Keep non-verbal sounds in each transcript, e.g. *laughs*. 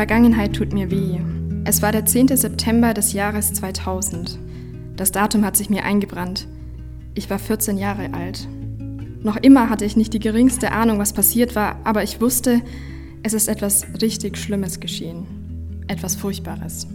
Vergangenheit tut mir weh. Es war der 10. September des Jahres 2000. Das Datum hat sich mir eingebrannt. Ich war 14 Jahre alt. Noch immer hatte ich nicht die geringste Ahnung, was passiert war, aber ich wusste, es ist etwas richtig Schlimmes geschehen. Etwas Furchtbares.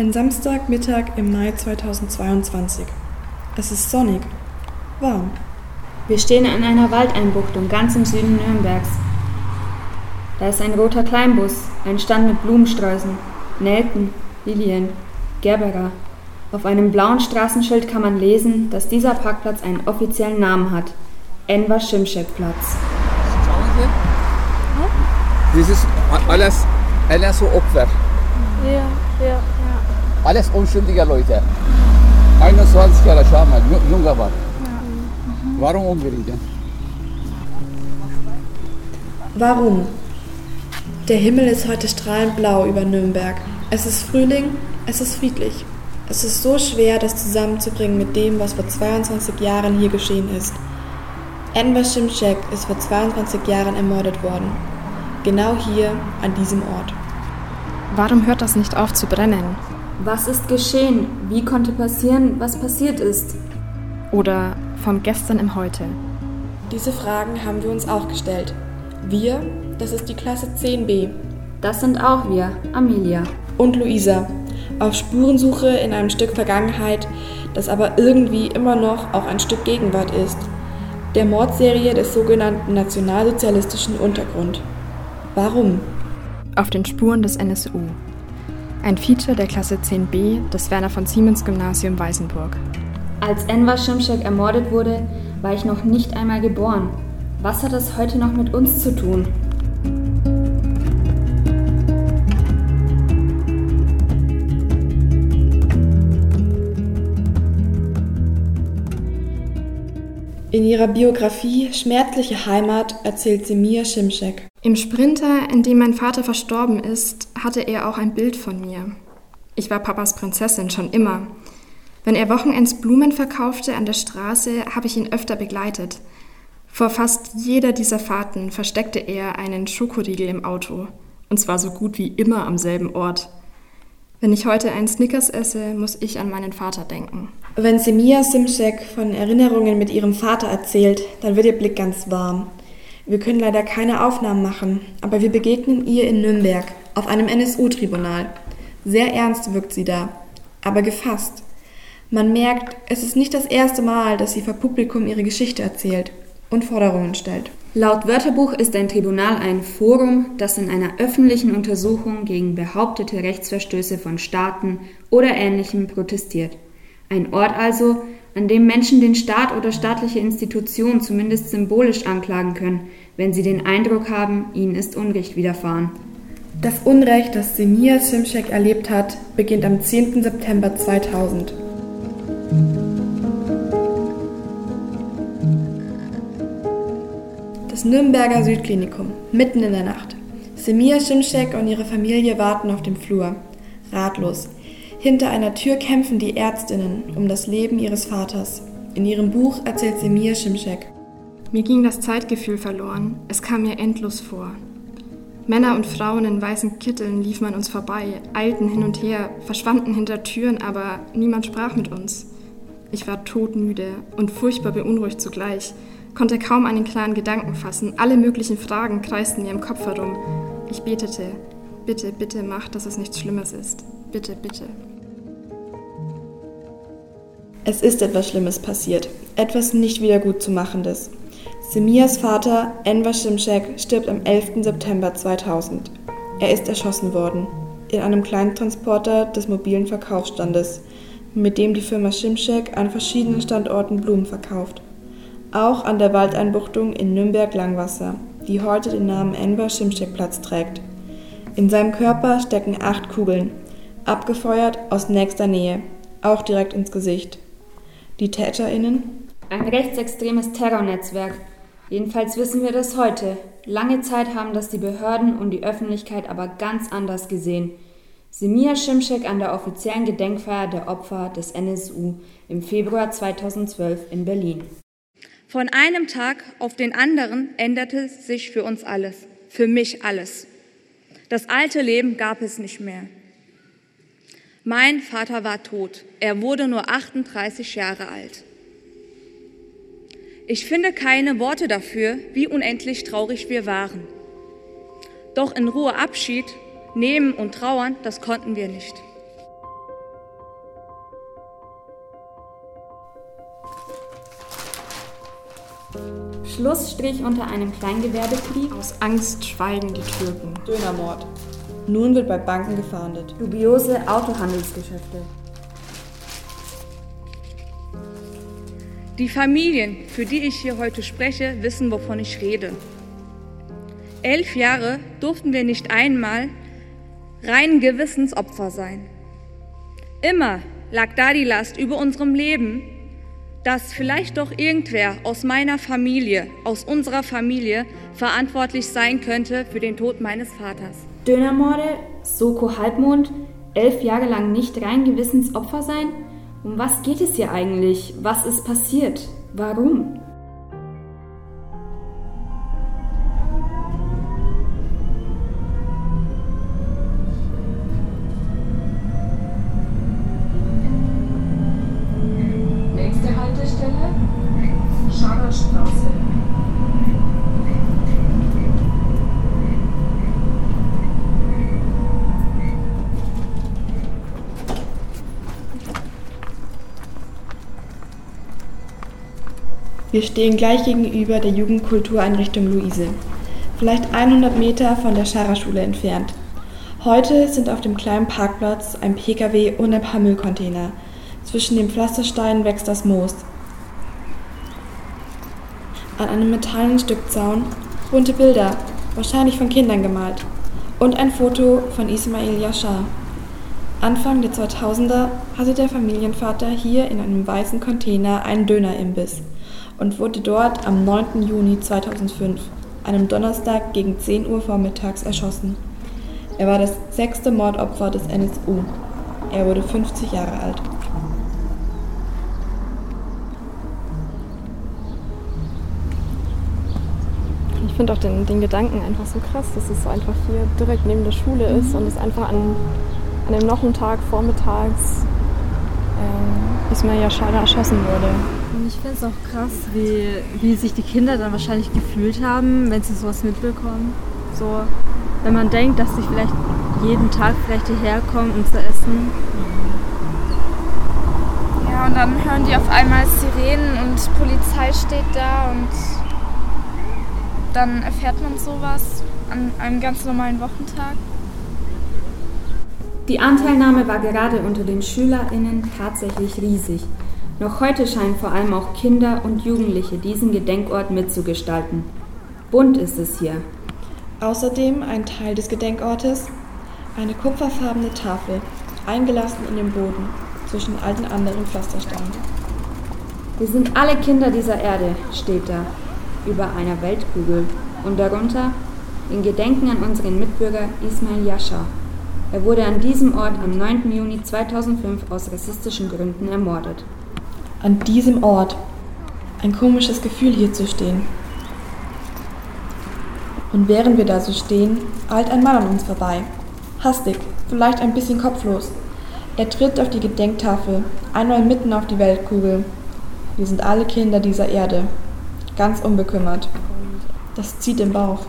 Ein Samstagmittag im Mai 2022. Es ist sonnig, warm. Wir stehen an einer Waldeinbuchtung ganz im Süden Nürnbergs. Da ist ein roter Kleinbus, ein Stand mit Blumensträußen, Nelken, Lilien, Gerbera. Auf einem blauen Straßenschild kann man lesen, dass dieser Parkplatz einen offiziellen Namen hat. Enver Schimschek Platz. Sie? Das ist alles, alles so Opfer. Ja, ja. Alles unschuldige Leute. 21 Jahre, schau mal, junger Mann. Warum umgeringelt? Warum? Der Himmel ist heute strahlend blau über Nürnberg. Es ist Frühling, es ist friedlich. Es ist so schwer, das zusammenzubringen mit dem, was vor 22 Jahren hier geschehen ist. Enver Şimşek ist vor 22 Jahren ermordet worden. Genau hier, an diesem Ort. Warum hört das nicht auf zu brennen? Was ist geschehen? Wie konnte passieren, was passiert ist? Oder vom Gestern im Heute? Diese Fragen haben wir uns auch gestellt. Wir, das ist die Klasse 10b. Das sind auch wir, Amelia. Und Luisa, auf Spurensuche in einem Stück Vergangenheit, das aber irgendwie immer noch auch ein Stück Gegenwart ist. Der Mordserie des sogenannten nationalsozialistischen Untergrund. Warum? Auf den Spuren des NSU. Ein Feature der Klasse 10b des Werner von Siemens Gymnasium Weißenburg. Als Enver Şimşek ermordet wurde, war ich noch nicht einmal geboren. Was hat das heute noch mit uns zu tun? In ihrer Biografie Schmerzliche Heimat erzählt sie Mia Şimşek. Im Sprinter, in dem mein Vater verstorben ist, hatte er auch ein Bild von mir. Ich war Papas Prinzessin schon immer. Wenn er Wochenends Blumen verkaufte an der Straße, habe ich ihn öfter begleitet. Vor fast jeder dieser Fahrten versteckte er einen Schokoriegel im Auto. Und zwar so gut wie immer am selben Ort. Wenn ich heute einen Snickers esse, muss ich an meinen Vater denken. Wenn Semia Simcek von Erinnerungen mit ihrem Vater erzählt, dann wird ihr Blick ganz warm. Wir können leider keine Aufnahmen machen, aber wir begegnen ihr in Nürnberg auf einem NSU-Tribunal. Sehr ernst wirkt sie da, aber gefasst. Man merkt, es ist nicht das erste Mal, dass sie vor Publikum ihre Geschichte erzählt und Forderungen stellt. Laut Wörterbuch ist ein Tribunal ein Forum, das in einer öffentlichen Untersuchung gegen behauptete Rechtsverstöße von Staaten oder Ähnlichem protestiert. Ein Ort also, an dem Menschen den Staat oder staatliche Institutionen zumindest symbolisch anklagen können, wenn sie den Eindruck haben, ihnen ist Unrecht widerfahren. Das Unrecht, das Semir Simcek erlebt hat, beginnt am 10. September 2000. Das Nürnberger Südklinikum, mitten in der Nacht. Semir Simcek und ihre Familie warten auf dem Flur, ratlos. Hinter einer Tür kämpfen die Ärztinnen um das Leben ihres Vaters. In ihrem Buch erzählt Semir Şimşek. Mir ging das Zeitgefühl verloren. Es kam mir endlos vor. Männer und Frauen in weißen Kitteln liefen an uns vorbei, eilten hin und her, verschwanden hinter Türen, aber niemand sprach mit uns. Ich war todmüde und furchtbar beunruhigt zugleich, konnte kaum einen klaren Gedanken fassen. Alle möglichen Fragen kreisten mir im Kopf herum. Ich betete, bitte, bitte mach, dass es nichts Schlimmes ist. Bitte, bitte. Es ist etwas Schlimmes passiert, etwas nicht wiedergutzumachendes. Semias Vater, Enver Şimşek, stirbt am 11. September 2000. Er ist erschossen worden, in einem Kleintransporter des mobilen Verkaufsstandes, mit dem die Firma Şimşek an verschiedenen Standorten Blumen verkauft. Auch an der Waldeinbuchtung in Nürnberg-Langwasser, die heute den Namen Enver Şimşek Platz trägt. In seinem Körper stecken acht Kugeln, abgefeuert aus nächster Nähe, auch direkt ins Gesicht. Die TäterInnen? Ein rechtsextremes Terrornetzwerk. Jedenfalls wissen wir das heute. Lange Zeit haben das die Behörden und die Öffentlichkeit aber ganz anders gesehen. Semir Schimschek an der offiziellen Gedenkfeier der Opfer des NSU im Februar 2012 in Berlin. Von einem Tag auf den anderen änderte sich für uns alles, für mich alles. Das alte Leben gab es nicht mehr. Mein Vater war tot. Er wurde nur 38 Jahre alt. Ich finde keine Worte dafür, wie unendlich traurig wir waren. Doch in Ruhe Abschied nehmen und trauern, das konnten wir nicht. Schlussstrich unter einem Kleingewerbekrieg. Aus Angst schweigen die Türken. Dönermord. Nun wird bei Banken gefahndet. Dubiose Autohandelsgeschäfte. Die Familien, für die ich hier heute spreche, wissen, wovon ich rede. Elf Jahre durften wir nicht einmal rein Gewissens Opfer sein. Immer lag da die Last über unserem Leben, dass vielleicht doch irgendwer aus meiner Familie, aus unserer Familie verantwortlich sein könnte für den Tod meines Vaters. Dönermorde, Soko Halbmond, elf Jahre lang nicht rein Gewissens Opfer sein? Um was geht es hier eigentlich? Was ist passiert? Warum? Wir stehen gleich gegenüber der Jugendkultureinrichtung Luise, vielleicht 100 Meter von der Scharerschule entfernt. Heute sind auf dem kleinen Parkplatz ein Pkw und ein paar Müllcontainer. Zwischen den Pflastersteinen wächst das Moos. An einem metallenen Stück Zaun bunte Bilder, wahrscheinlich von Kindern gemalt. Und ein Foto von Ismail Yashar. Anfang der 2000er hatte der Familienvater hier in einem weißen Container einen Dönerimbiss und wurde dort am 9. Juni 2005, einem Donnerstag gegen 10 Uhr vormittags, erschossen. Er war das sechste Mordopfer des NSU. Er wurde 50 Jahre alt. Ich finde auch den, den Gedanken einfach so krass, dass es einfach hier direkt neben der Schule ist und es einfach an, an dem Tag vormittags ähm, Ismail Yashara erschossen wurde. Und ich finde es auch krass, wie, wie sich die Kinder dann wahrscheinlich gefühlt haben, wenn sie sowas mitbekommen. So, wenn man denkt, dass sie vielleicht jeden Tag vielleicht hierher kommen, um zu essen. Ja, und dann hören die auf einmal Sirenen und Polizei steht da und dann erfährt man sowas an einem ganz normalen Wochentag. Die Anteilnahme war gerade unter den SchülerInnen tatsächlich riesig. Noch heute scheinen vor allem auch Kinder und Jugendliche diesen Gedenkort mitzugestalten. Bunt ist es hier. Außerdem ein Teil des Gedenkortes, eine kupferfarbene Tafel, eingelassen in den Boden zwischen all den anderen Pflastersteinen. Wir sind alle Kinder dieser Erde, steht da, über einer Weltkugel. Und darunter in Gedenken an unseren Mitbürger Ismail Yashar. Er wurde an diesem Ort am 9. Juni 2005 aus rassistischen Gründen ermordet. An diesem Ort. Ein komisches Gefühl hier zu stehen. Und während wir da so stehen, eilt ein Mann an uns vorbei. Hastig, vielleicht ein bisschen kopflos. Er tritt auf die Gedenktafel, einmal mitten auf die Weltkugel. Wir sind alle Kinder dieser Erde. Ganz unbekümmert. Das zieht im Bauch.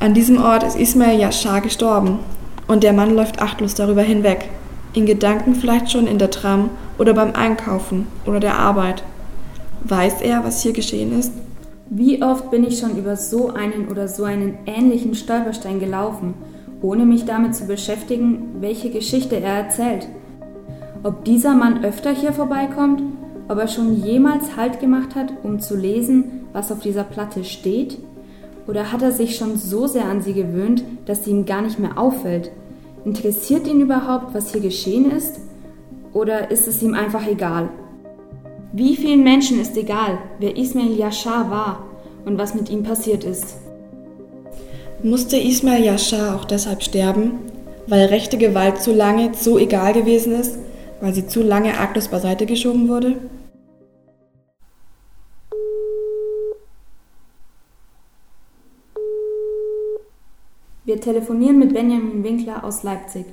An diesem Ort ist Ismail Yashar gestorben. Und der Mann läuft achtlos darüber hinweg. In Gedanken vielleicht schon in der Tram oder beim Einkaufen oder der Arbeit. Weiß er, was hier geschehen ist? Wie oft bin ich schon über so einen oder so einen ähnlichen Stolperstein gelaufen, ohne mich damit zu beschäftigen, welche Geschichte er erzählt. Ob dieser Mann öfter hier vorbeikommt, ob er schon jemals Halt gemacht hat, um zu lesen, was auf dieser Platte steht? Oder hat er sich schon so sehr an sie gewöhnt, dass sie ihm gar nicht mehr auffällt? Interessiert ihn überhaupt, was hier geschehen ist? Oder ist es ihm einfach egal? Wie vielen Menschen ist egal, wer Ismail Yashar war und was mit ihm passiert ist. Musste Ismail Yashar auch deshalb sterben, weil rechte Gewalt zu lange so egal gewesen ist, weil sie zu lange arglos beiseite geschoben wurde? Wir telefonieren mit Benjamin Winkler aus Leipzig.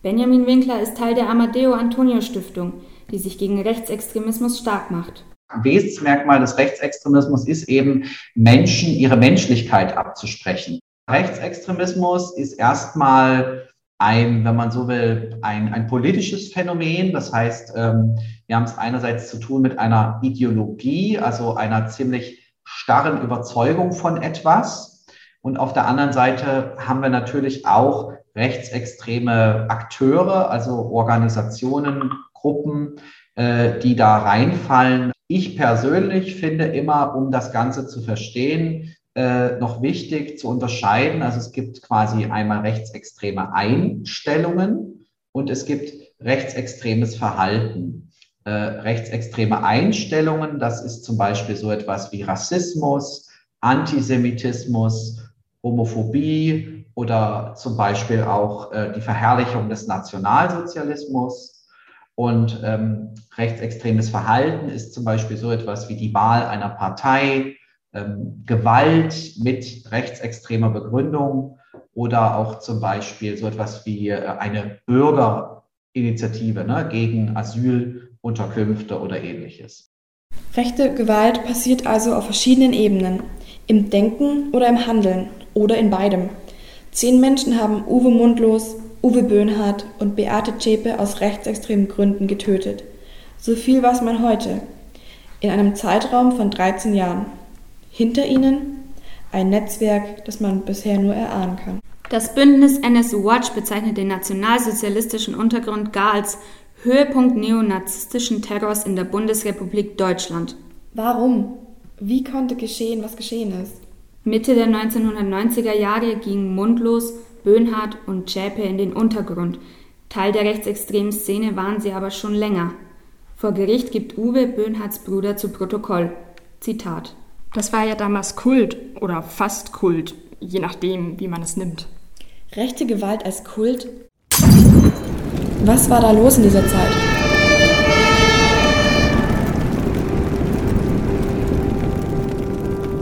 Benjamin Winkler ist Teil der Amadeo Antonio Stiftung, die sich gegen Rechtsextremismus stark macht. Wesensmerkmal des Rechtsextremismus ist eben, Menschen ihre Menschlichkeit abzusprechen. Rechtsextremismus ist erstmal ein, wenn man so will, ein, ein politisches Phänomen. Das heißt, ähm, wir haben es einerseits zu tun mit einer Ideologie, also einer ziemlich starren Überzeugung von etwas. Und auf der anderen Seite haben wir natürlich auch rechtsextreme Akteure, also Organisationen, Gruppen, äh, die da reinfallen. Ich persönlich finde immer, um das Ganze zu verstehen, äh, noch wichtig zu unterscheiden. Also es gibt quasi einmal rechtsextreme Einstellungen und es gibt rechtsextremes Verhalten. Äh, rechtsextreme Einstellungen, das ist zum Beispiel so etwas wie Rassismus, Antisemitismus, Homophobie oder zum Beispiel auch äh, die Verherrlichung des Nationalsozialismus. Und ähm, rechtsextremes Verhalten ist zum Beispiel so etwas wie die Wahl einer Partei, ähm, Gewalt mit rechtsextremer Begründung oder auch zum Beispiel so etwas wie äh, eine Bürgerinitiative ne, gegen Asylunterkünfte oder ähnliches. Rechte Gewalt passiert also auf verschiedenen Ebenen, im Denken oder im Handeln oder in beidem. Zehn Menschen haben Uwe Mundlos, Uwe Böhnhardt und Beate Zschäpe aus rechtsextremen Gründen getötet. So viel was man heute. In einem Zeitraum von 13 Jahren. Hinter ihnen ein Netzwerk, das man bisher nur erahnen kann. Das Bündnis NSU Watch bezeichnet den nationalsozialistischen Untergrund gar als Höhepunkt neonazistischen Terrors in der Bundesrepublik Deutschland. Warum? Wie konnte geschehen, was geschehen ist? Mitte der 1990er Jahre gingen Mundlos, Böhnhardt und Zschäpe in den Untergrund. Teil der rechtsextremen Szene waren sie aber schon länger. Vor Gericht gibt Uwe Böhnhardts Bruder zu Protokoll. Zitat. Das war ja damals Kult oder fast Kult, je nachdem, wie man es nimmt. Rechte Gewalt als Kult? Was war da los in dieser Zeit?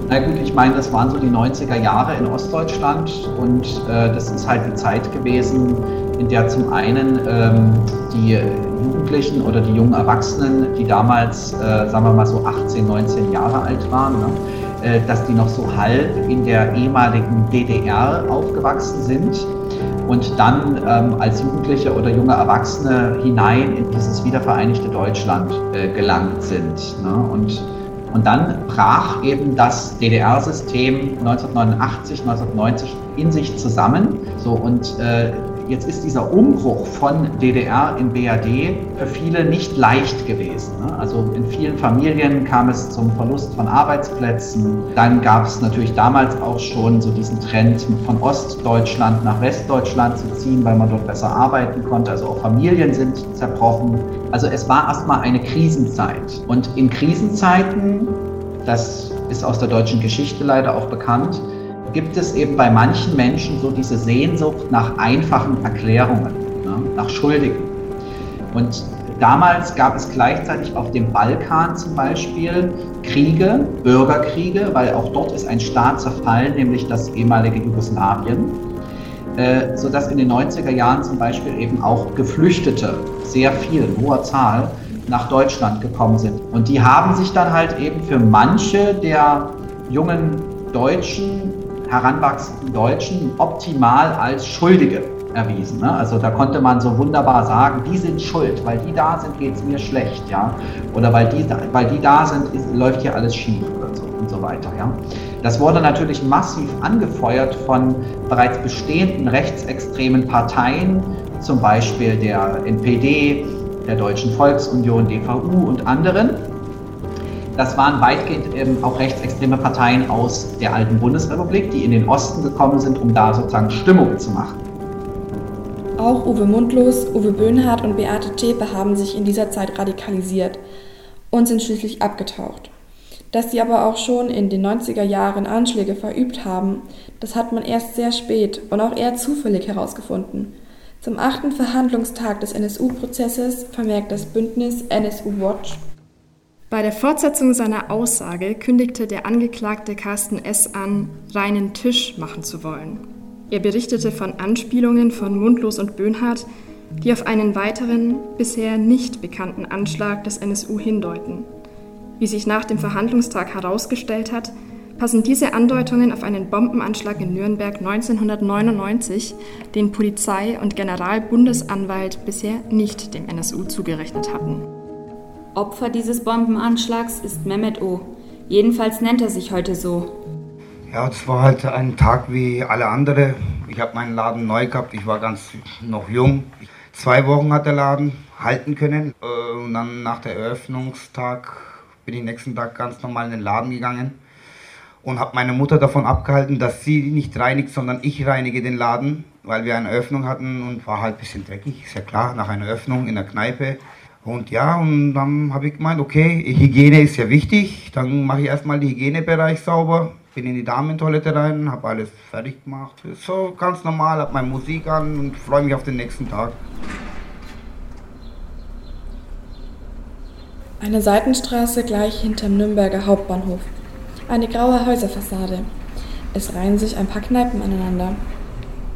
Na gut, ich meine, das waren so die 90er Jahre in Ostdeutschland und äh, das ist halt die Zeit gewesen, in der zum einen ähm, die Jugendlichen oder die jungen Erwachsenen, die damals, äh, sagen wir mal so 18, 19 Jahre alt waren, ne, äh, dass die noch so halb in der ehemaligen DDR aufgewachsen sind und dann ähm, als Jugendliche oder junge Erwachsene hinein in dieses wiedervereinigte Deutschland äh, gelangt sind. Ne? Und und dann brach eben das DDR-System 1989, 1990 in sich zusammen. So, und äh, Jetzt ist dieser Umbruch von DDR in BRD für viele nicht leicht gewesen. Ne? Also in vielen Familien kam es zum Verlust von Arbeitsplätzen. Dann gab es natürlich damals auch schon so diesen Trend von Ostdeutschland nach Westdeutschland zu ziehen, weil man dort besser arbeiten konnte. Also auch Familien sind zerbrochen. Also es war erstmal eine Krisenzeit. Und in Krisenzeiten, das ist aus der deutschen Geschichte leider auch bekannt, gibt es eben bei manchen Menschen so diese Sehnsucht nach einfachen Erklärungen, ne, nach Schuldigen. Und damals gab es gleichzeitig auf dem Balkan zum Beispiel Kriege, Bürgerkriege, weil auch dort ist ein Staat zerfallen, nämlich das ehemalige Jugoslawien, äh, sodass in den 90er Jahren zum Beispiel eben auch Geflüchtete, sehr viel, in hoher Zahl, nach Deutschland gekommen sind. Und die haben sich dann halt eben für manche der jungen Deutschen heranwachsenden Deutschen optimal als Schuldige erwiesen. Ne? Also da konnte man so wunderbar sagen, die sind schuld, weil die da sind, geht es mir schlecht, ja. Oder weil die, weil die da sind, ist, läuft hier alles schief oder so und so weiter, ja. Das wurde natürlich massiv angefeuert von bereits bestehenden rechtsextremen Parteien, zum Beispiel der NPD, der Deutschen Volksunion, DVU und anderen das waren weitgehend ähm, auch rechtsextreme Parteien aus der alten Bundesrepublik, die in den Osten gekommen sind, um da sozusagen Stimmung zu machen. Auch Uwe Mundlos, Uwe Böhnhardt und Beate Zschäpe haben sich in dieser Zeit radikalisiert und sind schließlich abgetaucht. Dass sie aber auch schon in den 90er Jahren Anschläge verübt haben, das hat man erst sehr spät und auch eher zufällig herausgefunden. Zum achten Verhandlungstag des NSU-Prozesses vermerkt das Bündnis NSU Watch. Bei der Fortsetzung seiner Aussage kündigte der Angeklagte Carsten S. an, reinen Tisch machen zu wollen. Er berichtete von Anspielungen von Mundlos und Böhnhardt, die auf einen weiteren, bisher nicht bekannten Anschlag des NSU hindeuten. Wie sich nach dem Verhandlungstag herausgestellt hat, passen diese Andeutungen auf einen Bombenanschlag in Nürnberg 1999, den Polizei und Generalbundesanwalt bisher nicht dem NSU zugerechnet hatten. Opfer dieses Bombenanschlags ist Mehmet O. Jedenfalls nennt er sich heute so. Ja, das war halt ein Tag wie alle andere. Ich habe meinen Laden neu gehabt, ich war ganz noch jung. Zwei Wochen hat der Laden halten können. Äh, und dann nach der Eröffnungstag bin ich nächsten Tag ganz normal in den Laden gegangen und habe meine Mutter davon abgehalten, dass sie nicht reinigt, sondern ich reinige den Laden, weil wir eine Öffnung hatten und war halt ein bisschen dreckig, ist ja klar, nach einer Öffnung in der Kneipe. Und ja, und dann habe ich gemeint, okay, Hygiene ist ja wichtig, dann mache ich erstmal den Hygienebereich sauber, bin in die Damentoilette rein, habe alles fertig gemacht. So ganz normal, habe meine Musik an und freue mich auf den nächsten Tag. Eine Seitenstraße gleich hinterm Nürnberger Hauptbahnhof. Eine graue Häuserfassade. Es reihen sich ein paar Kneipen aneinander.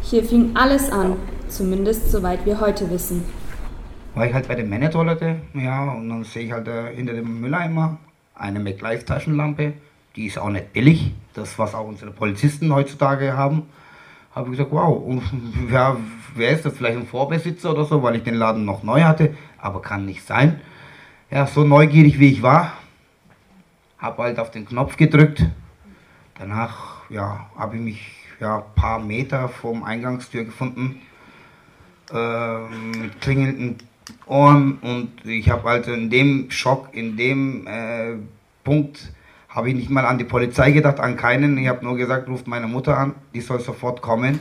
Hier fing alles an, zumindest soweit wir heute wissen. War ich halt bei der Männertoilette, ja, und dann sehe ich halt äh, hinter dem Mülleimer eine McLife Taschenlampe. Die ist auch nicht billig, das was auch unsere Polizisten heutzutage haben. Habe ich gesagt, wow, und *laughs* wer, wer ist das? Vielleicht ein Vorbesitzer oder so, weil ich den Laden noch neu hatte, aber kann nicht sein. Ja, so neugierig wie ich war, habe halt auf den Knopf gedrückt. Danach ja, habe ich mich ja, ein paar Meter vom Eingangstür gefunden äh, mit klingelnden Ohren und ich habe also in dem Schock, in dem äh, Punkt, habe ich nicht mal an die Polizei gedacht, an keinen. Ich habe nur gesagt, ruft meine Mutter an, die soll sofort kommen.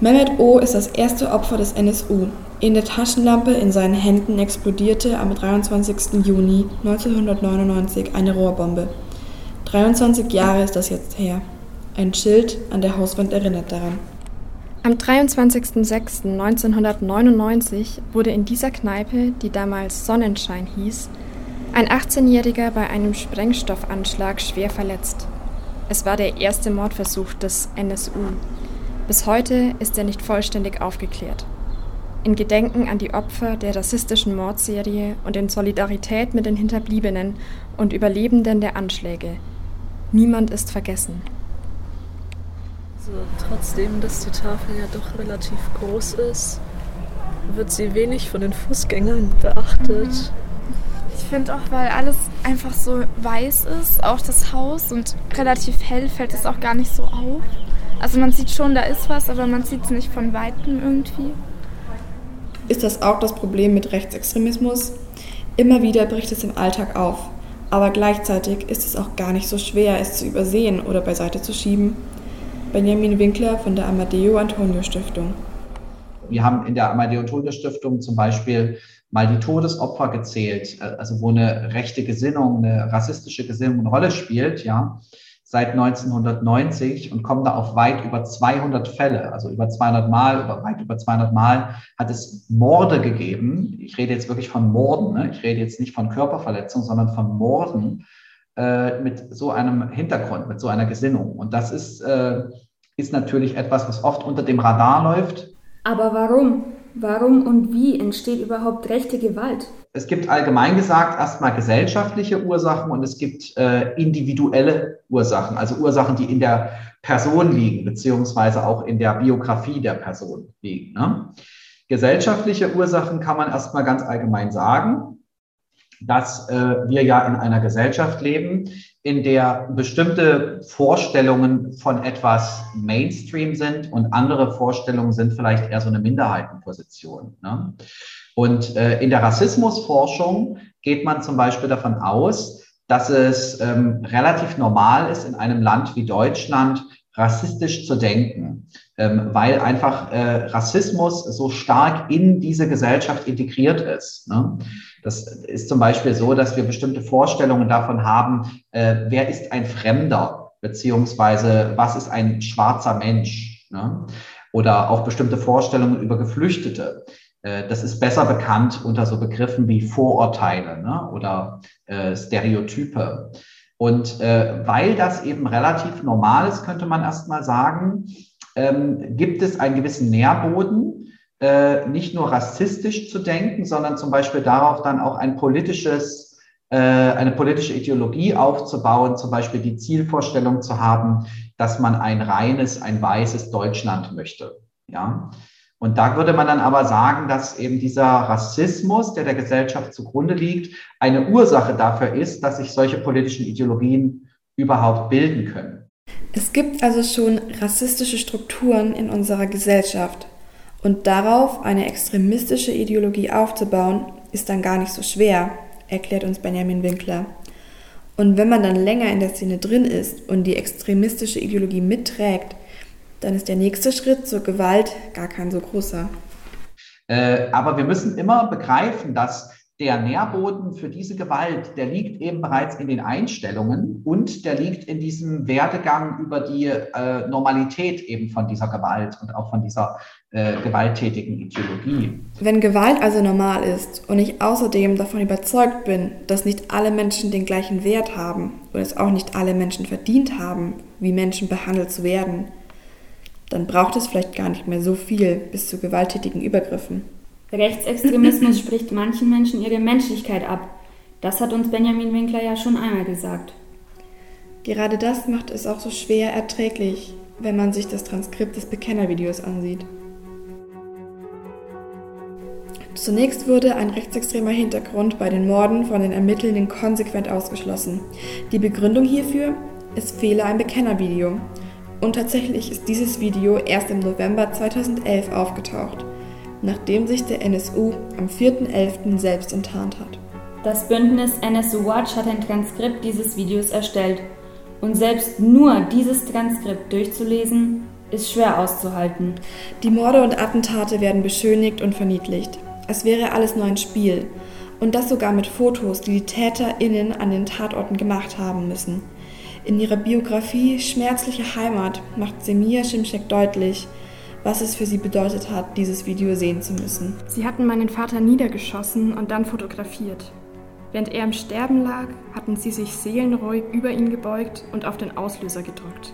Mehmet O. ist das erste Opfer des NSU. In der Taschenlampe in seinen Händen explodierte am 23. Juni 1999 eine Rohrbombe. 23 Jahre ist das jetzt her. Ein Schild an der Hauswand erinnert daran. Am 23.06.1999 wurde in dieser Kneipe, die damals Sonnenschein hieß, ein 18-Jähriger bei einem Sprengstoffanschlag schwer verletzt. Es war der erste Mordversuch des NSU. Bis heute ist er nicht vollständig aufgeklärt. In Gedenken an die Opfer der rassistischen Mordserie und in Solidarität mit den Hinterbliebenen und Überlebenden der Anschläge. Niemand ist vergessen. Also, trotzdem, dass die Tafel ja doch relativ groß ist, wird sie wenig von den Fußgängern beachtet. Mhm. Ich finde auch, weil alles einfach so weiß ist, auch das Haus und relativ hell fällt es auch gar nicht so auf. Also man sieht schon, da ist was, aber man sieht es nicht von Weitem irgendwie. Ist das auch das Problem mit Rechtsextremismus? Immer wieder bricht es im Alltag auf, aber gleichzeitig ist es auch gar nicht so schwer, es zu übersehen oder beiseite zu schieben. Benjamin Winkler von der Amadeo Antonio Stiftung. Wir haben in der Amadeo Antonio Stiftung zum Beispiel mal die Todesopfer gezählt, also wo eine rechte Gesinnung, eine rassistische Gesinnung eine Rolle spielt, ja seit 1990 und kommen da auf weit über 200 Fälle, also über 200 Mal, über weit über 200 Mal hat es Morde gegeben. Ich rede jetzt wirklich von Morden, ne? ich rede jetzt nicht von Körperverletzung, sondern von Morden äh, mit so einem Hintergrund, mit so einer Gesinnung. Und das ist, äh, ist natürlich etwas, was oft unter dem Radar läuft. Aber warum? Warum und wie entsteht überhaupt rechte Gewalt? Es gibt allgemein gesagt erstmal gesellschaftliche Ursachen und es gibt äh, individuelle Ursachen, also Ursachen, die in der Person liegen, beziehungsweise auch in der Biografie der Person liegen. Ne? Gesellschaftliche Ursachen kann man erstmal ganz allgemein sagen, dass äh, wir ja in einer Gesellschaft leben, in der bestimmte Vorstellungen von etwas Mainstream sind und andere Vorstellungen sind vielleicht eher so eine Minderheitenposition. Ne? Und äh, in der Rassismusforschung geht man zum Beispiel davon aus, dass es ähm, relativ normal ist, in einem Land wie Deutschland rassistisch zu denken, ähm, weil einfach äh, Rassismus so stark in diese Gesellschaft integriert ist. Ne? Das ist zum Beispiel so, dass wir bestimmte Vorstellungen davon haben, äh, wer ist ein Fremder, beziehungsweise was ist ein schwarzer Mensch. Ne? Oder auch bestimmte Vorstellungen über Geflüchtete. Äh, das ist besser bekannt unter so Begriffen wie Vorurteile ne? oder äh, Stereotype. Und äh, weil das eben relativ normal ist, könnte man erstmal sagen, ähm, gibt es einen gewissen Nährboden, äh, nicht nur rassistisch zu denken, sondern zum Beispiel darauf dann auch ein politisches, äh, eine politische Ideologie aufzubauen, zum Beispiel die Zielvorstellung zu haben, dass man ein reines, ein weißes Deutschland möchte. Ja. Und da würde man dann aber sagen, dass eben dieser Rassismus, der der Gesellschaft zugrunde liegt, eine Ursache dafür ist, dass sich solche politischen Ideologien überhaupt bilden können. Es gibt also schon rassistische Strukturen in unserer Gesellschaft. Und darauf eine extremistische Ideologie aufzubauen, ist dann gar nicht so schwer, erklärt uns Benjamin Winkler. Und wenn man dann länger in der Szene drin ist und die extremistische Ideologie mitträgt, dann ist der nächste Schritt zur Gewalt gar kein so großer. Äh, aber wir müssen immer begreifen, dass der Nährboden für diese Gewalt, der liegt eben bereits in den Einstellungen und der liegt in diesem Werdegang über die äh, Normalität eben von dieser Gewalt und auch von dieser äh, gewalttätigen Ideologie. Wenn Gewalt also normal ist und ich außerdem davon überzeugt bin, dass nicht alle Menschen den gleichen Wert haben und es auch nicht alle Menschen verdient haben, wie Menschen behandelt zu werden, dann braucht es vielleicht gar nicht mehr so viel bis zu gewalttätigen Übergriffen. Rechtsextremismus spricht manchen Menschen ihre Menschlichkeit ab. Das hat uns Benjamin Winkler ja schon einmal gesagt. Gerade das macht es auch so schwer erträglich, wenn man sich das Transkript des Bekennervideos ansieht. Zunächst wurde ein rechtsextremer Hintergrund bei den Morden von den Ermittelnden konsequent ausgeschlossen. Die Begründung hierfür, es fehle ein Bekennervideo. Und tatsächlich ist dieses Video erst im November 2011 aufgetaucht, nachdem sich der NSU am 4.11. selbst enttarnt hat. Das Bündnis NSU Watch hat ein Transkript dieses Videos erstellt. Und selbst nur dieses Transkript durchzulesen, ist schwer auszuhalten. Die Morde und Attentate werden beschönigt und verniedlicht. Es wäre alles nur ein Spiel. Und das sogar mit Fotos, die die TäterInnen an den Tatorten gemacht haben müssen. In ihrer Biografie Schmerzliche Heimat macht Semir Şimşek deutlich, was es für sie bedeutet hat, dieses Video sehen zu müssen. Sie hatten meinen Vater niedergeschossen und dann fotografiert. Während er im Sterben lag, hatten sie sich seelenruhig über ihn gebeugt und auf den Auslöser gedrückt.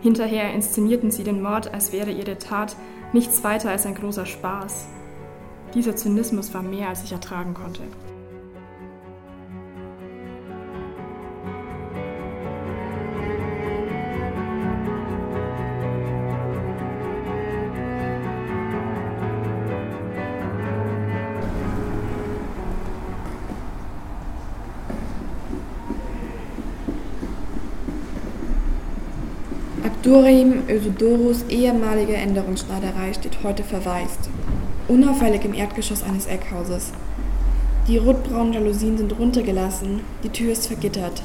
Hinterher inszenierten sie den Mord, als wäre ihre Tat nichts weiter als ein großer Spaß. Dieser Zynismus war mehr, als ich ertragen konnte. Abdurrahim Özodoros ehemalige Änderungsschneiderei steht heute verwaist. Unauffällig im Erdgeschoss eines Eckhauses. Die rotbraunen Jalousien sind runtergelassen, die Tür ist vergittert.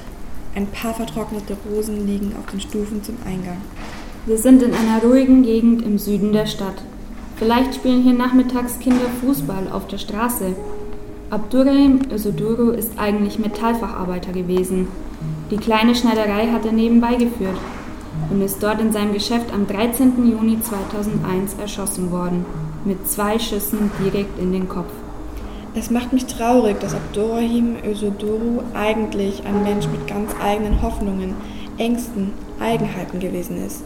Ein paar vertrocknete Rosen liegen auf den Stufen zum Eingang. Wir sind in einer ruhigen Gegend im Süden der Stadt. Vielleicht spielen hier nachmittags Kinder Fußball auf der Straße. Abdurrahim Özodoro ist eigentlich Metallfacharbeiter gewesen. Die kleine Schneiderei hat er nebenbei geführt und ist dort in seinem Geschäft am 13. Juni 2001 erschossen worden, mit zwei Schüssen direkt in den Kopf. Es macht mich traurig, dass Abdurrahim Özodoru eigentlich ein Mensch mit ganz eigenen Hoffnungen, Ängsten, Eigenheiten gewesen ist.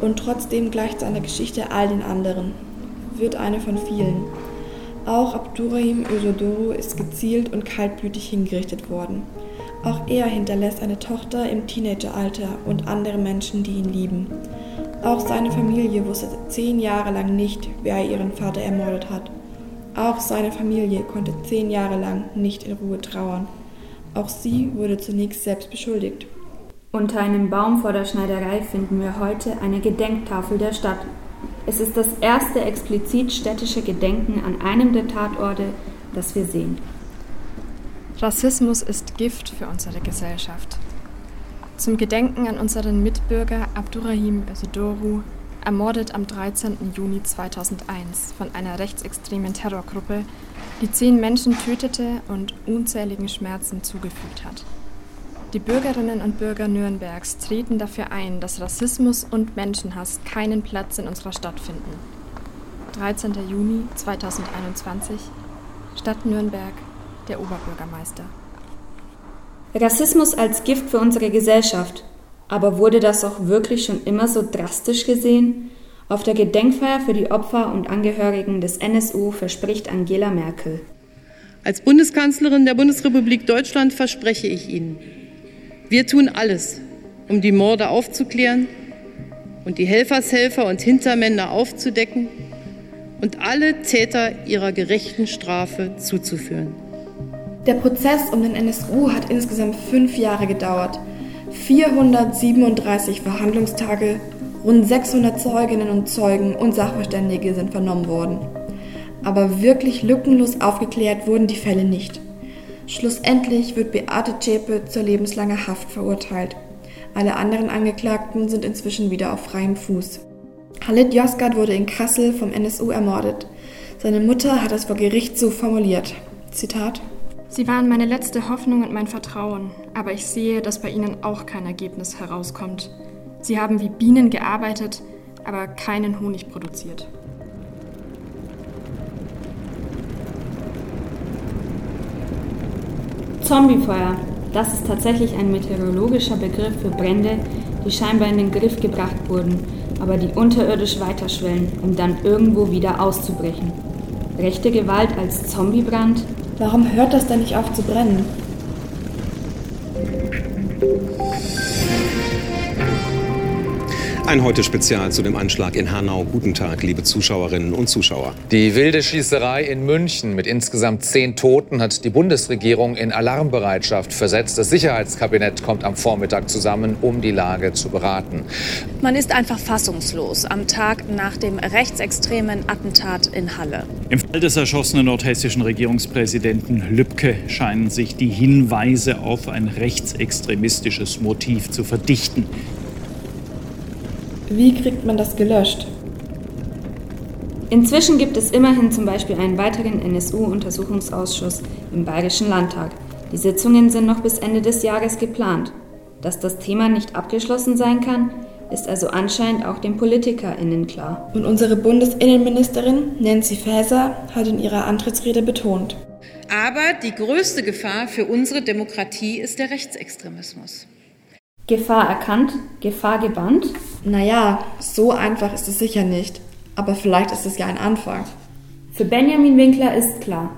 Und trotzdem gleicht seine Geschichte all den anderen, wird eine von vielen. Auch Abdurrahim Özodoru ist gezielt und kaltblütig hingerichtet worden. Auch er hinterlässt eine Tochter im Teenageralter und andere Menschen, die ihn lieben. Auch seine Familie wusste zehn Jahre lang nicht, wer ihren Vater ermordet hat. Auch seine Familie konnte zehn Jahre lang nicht in Ruhe trauern. Auch sie wurde zunächst selbst beschuldigt. Unter einem Baum vor der Schneiderei finden wir heute eine Gedenktafel der Stadt. Es ist das erste explizit städtische Gedenken an einem der Tatorte, das wir sehen. Rassismus ist Gift für unsere Gesellschaft. Zum Gedenken an unseren Mitbürger Abdurrahim Besidoru, ermordet am 13. Juni 2001 von einer rechtsextremen Terrorgruppe, die zehn Menschen tötete und unzähligen Schmerzen zugefügt hat. Die Bürgerinnen und Bürger Nürnbergs treten dafür ein, dass Rassismus und Menschenhass keinen Platz in unserer Stadt finden. 13. Juni 2021, Stadt Nürnberg, der Oberbürgermeister. Rassismus als Gift für unsere Gesellschaft. Aber wurde das auch wirklich schon immer so drastisch gesehen? Auf der Gedenkfeier für die Opfer und Angehörigen des NSU verspricht Angela Merkel. Als Bundeskanzlerin der Bundesrepublik Deutschland verspreche ich Ihnen, wir tun alles, um die Morde aufzuklären und die Helfershelfer und Hintermänner aufzudecken und alle Täter ihrer gerechten Strafe zuzuführen. Der Prozess um den NSU hat insgesamt fünf Jahre gedauert. 437 Verhandlungstage, rund 600 Zeuginnen und Zeugen und Sachverständige sind vernommen worden. Aber wirklich lückenlos aufgeklärt wurden die Fälle nicht. Schlussendlich wird Beate Zschäpe zur lebenslanger Haft verurteilt. Alle anderen Angeklagten sind inzwischen wieder auf freiem Fuß. Halit Yozgat wurde in Kassel vom NSU ermordet. Seine Mutter hat es vor Gericht so formuliert. Zitat Sie waren meine letzte Hoffnung und mein Vertrauen, aber ich sehe, dass bei Ihnen auch kein Ergebnis herauskommt. Sie haben wie Bienen gearbeitet, aber keinen Honig produziert. Zombiefeuer. Das ist tatsächlich ein meteorologischer Begriff für Brände, die scheinbar in den Griff gebracht wurden, aber die unterirdisch weiterschwellen, um dann irgendwo wieder auszubrechen. Rechte Gewalt als Zombiebrand? Warum hört das denn nicht auf zu brennen? Ein Heute-Spezial zu dem Anschlag in Hanau. Guten Tag, liebe Zuschauerinnen und Zuschauer. Die wilde Schießerei in München mit insgesamt zehn Toten hat die Bundesregierung in Alarmbereitschaft versetzt. Das Sicherheitskabinett kommt am Vormittag zusammen, um die Lage zu beraten. Man ist einfach fassungslos am Tag nach dem rechtsextremen Attentat in Halle. Im Fall des erschossenen nordhessischen Regierungspräsidenten Lübcke scheinen sich die Hinweise auf ein rechtsextremistisches Motiv zu verdichten. Wie kriegt man das gelöscht? Inzwischen gibt es immerhin zum Beispiel einen weiteren NSU-Untersuchungsausschuss im Bayerischen Landtag. Die Sitzungen sind noch bis Ende des Jahres geplant. Dass das Thema nicht abgeschlossen sein kann, ist also anscheinend auch den PolitikerInnen klar. Und unsere Bundesinnenministerin Nancy Faeser hat in ihrer Antrittsrede betont. Aber die größte Gefahr für unsere Demokratie ist der Rechtsextremismus. Gefahr erkannt, Gefahr gebannt? Naja, so einfach ist es sicher nicht. Aber vielleicht ist es ja ein Anfang. Für Benjamin Winkler ist klar,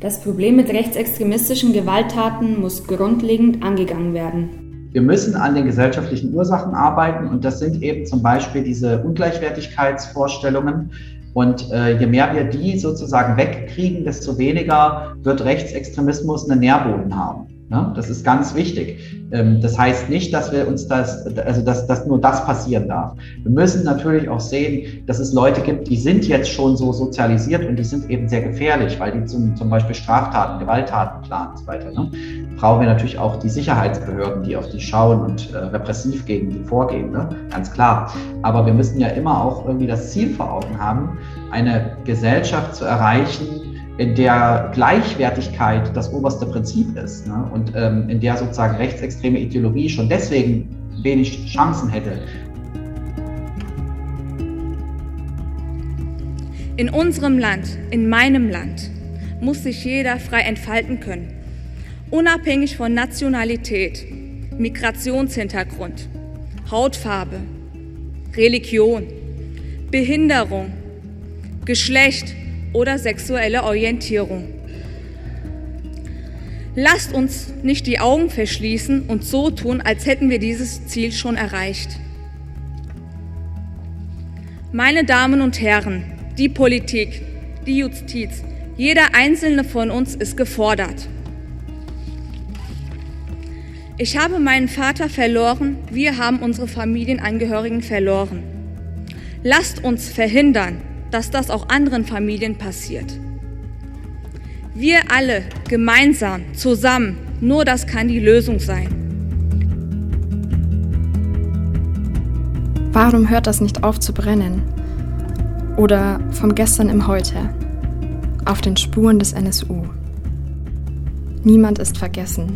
das Problem mit rechtsextremistischen Gewalttaten muss grundlegend angegangen werden. Wir müssen an den gesellschaftlichen Ursachen arbeiten und das sind eben zum Beispiel diese Ungleichwertigkeitsvorstellungen. Und äh, je mehr wir die sozusagen wegkriegen, desto weniger wird Rechtsextremismus einen Nährboden haben. Ne? Das ist ganz wichtig. Ähm, das heißt nicht, dass wir uns das, also dass, dass nur das passieren darf. Wir müssen natürlich auch sehen, dass es Leute gibt, die sind jetzt schon so sozialisiert und die sind eben sehr gefährlich, weil die zum, zum Beispiel Straftaten, Gewalttaten planen und so weiter. Ne? Brauchen wir natürlich auch die Sicherheitsbehörden, die auf die schauen und äh, repressiv gegen die vorgehen, ne? ganz klar. Aber wir müssen ja immer auch irgendwie das Ziel vor Augen haben, eine Gesellschaft zu erreichen, in der Gleichwertigkeit das oberste Prinzip ist ne? und ähm, in der sozusagen rechtsextreme Ideologie schon deswegen wenig Chancen hätte. In unserem Land, in meinem Land, muss sich jeder frei entfalten können, unabhängig von Nationalität, Migrationshintergrund, Hautfarbe, Religion, Behinderung, Geschlecht, oder sexuelle Orientierung. Lasst uns nicht die Augen verschließen und so tun, als hätten wir dieses Ziel schon erreicht. Meine Damen und Herren, die Politik, die Justiz, jeder einzelne von uns ist gefordert. Ich habe meinen Vater verloren, wir haben unsere Familienangehörigen verloren. Lasst uns verhindern, dass das auch anderen Familien passiert. Wir alle gemeinsam, zusammen, nur das kann die Lösung sein. Warum hört das nicht auf zu brennen? Oder vom Gestern im Heute, auf den Spuren des NSU. Niemand ist vergessen.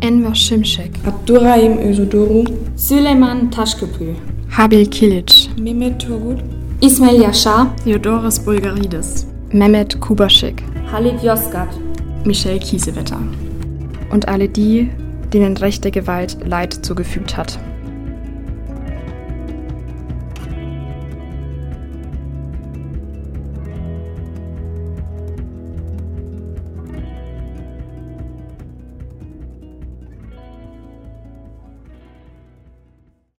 Enver Şimşek, Abdurrahim Özoduru, Süleyman Taşköprü, Habil Kilic, Mehmet Turgut, İsmail Yaşar, Theodoros Bulgaridis, Mehmet Kubaschik, Halit Yozgat, Michelle Kiesewetter und alle die, denen rechte Gewalt Leid zugefügt hat.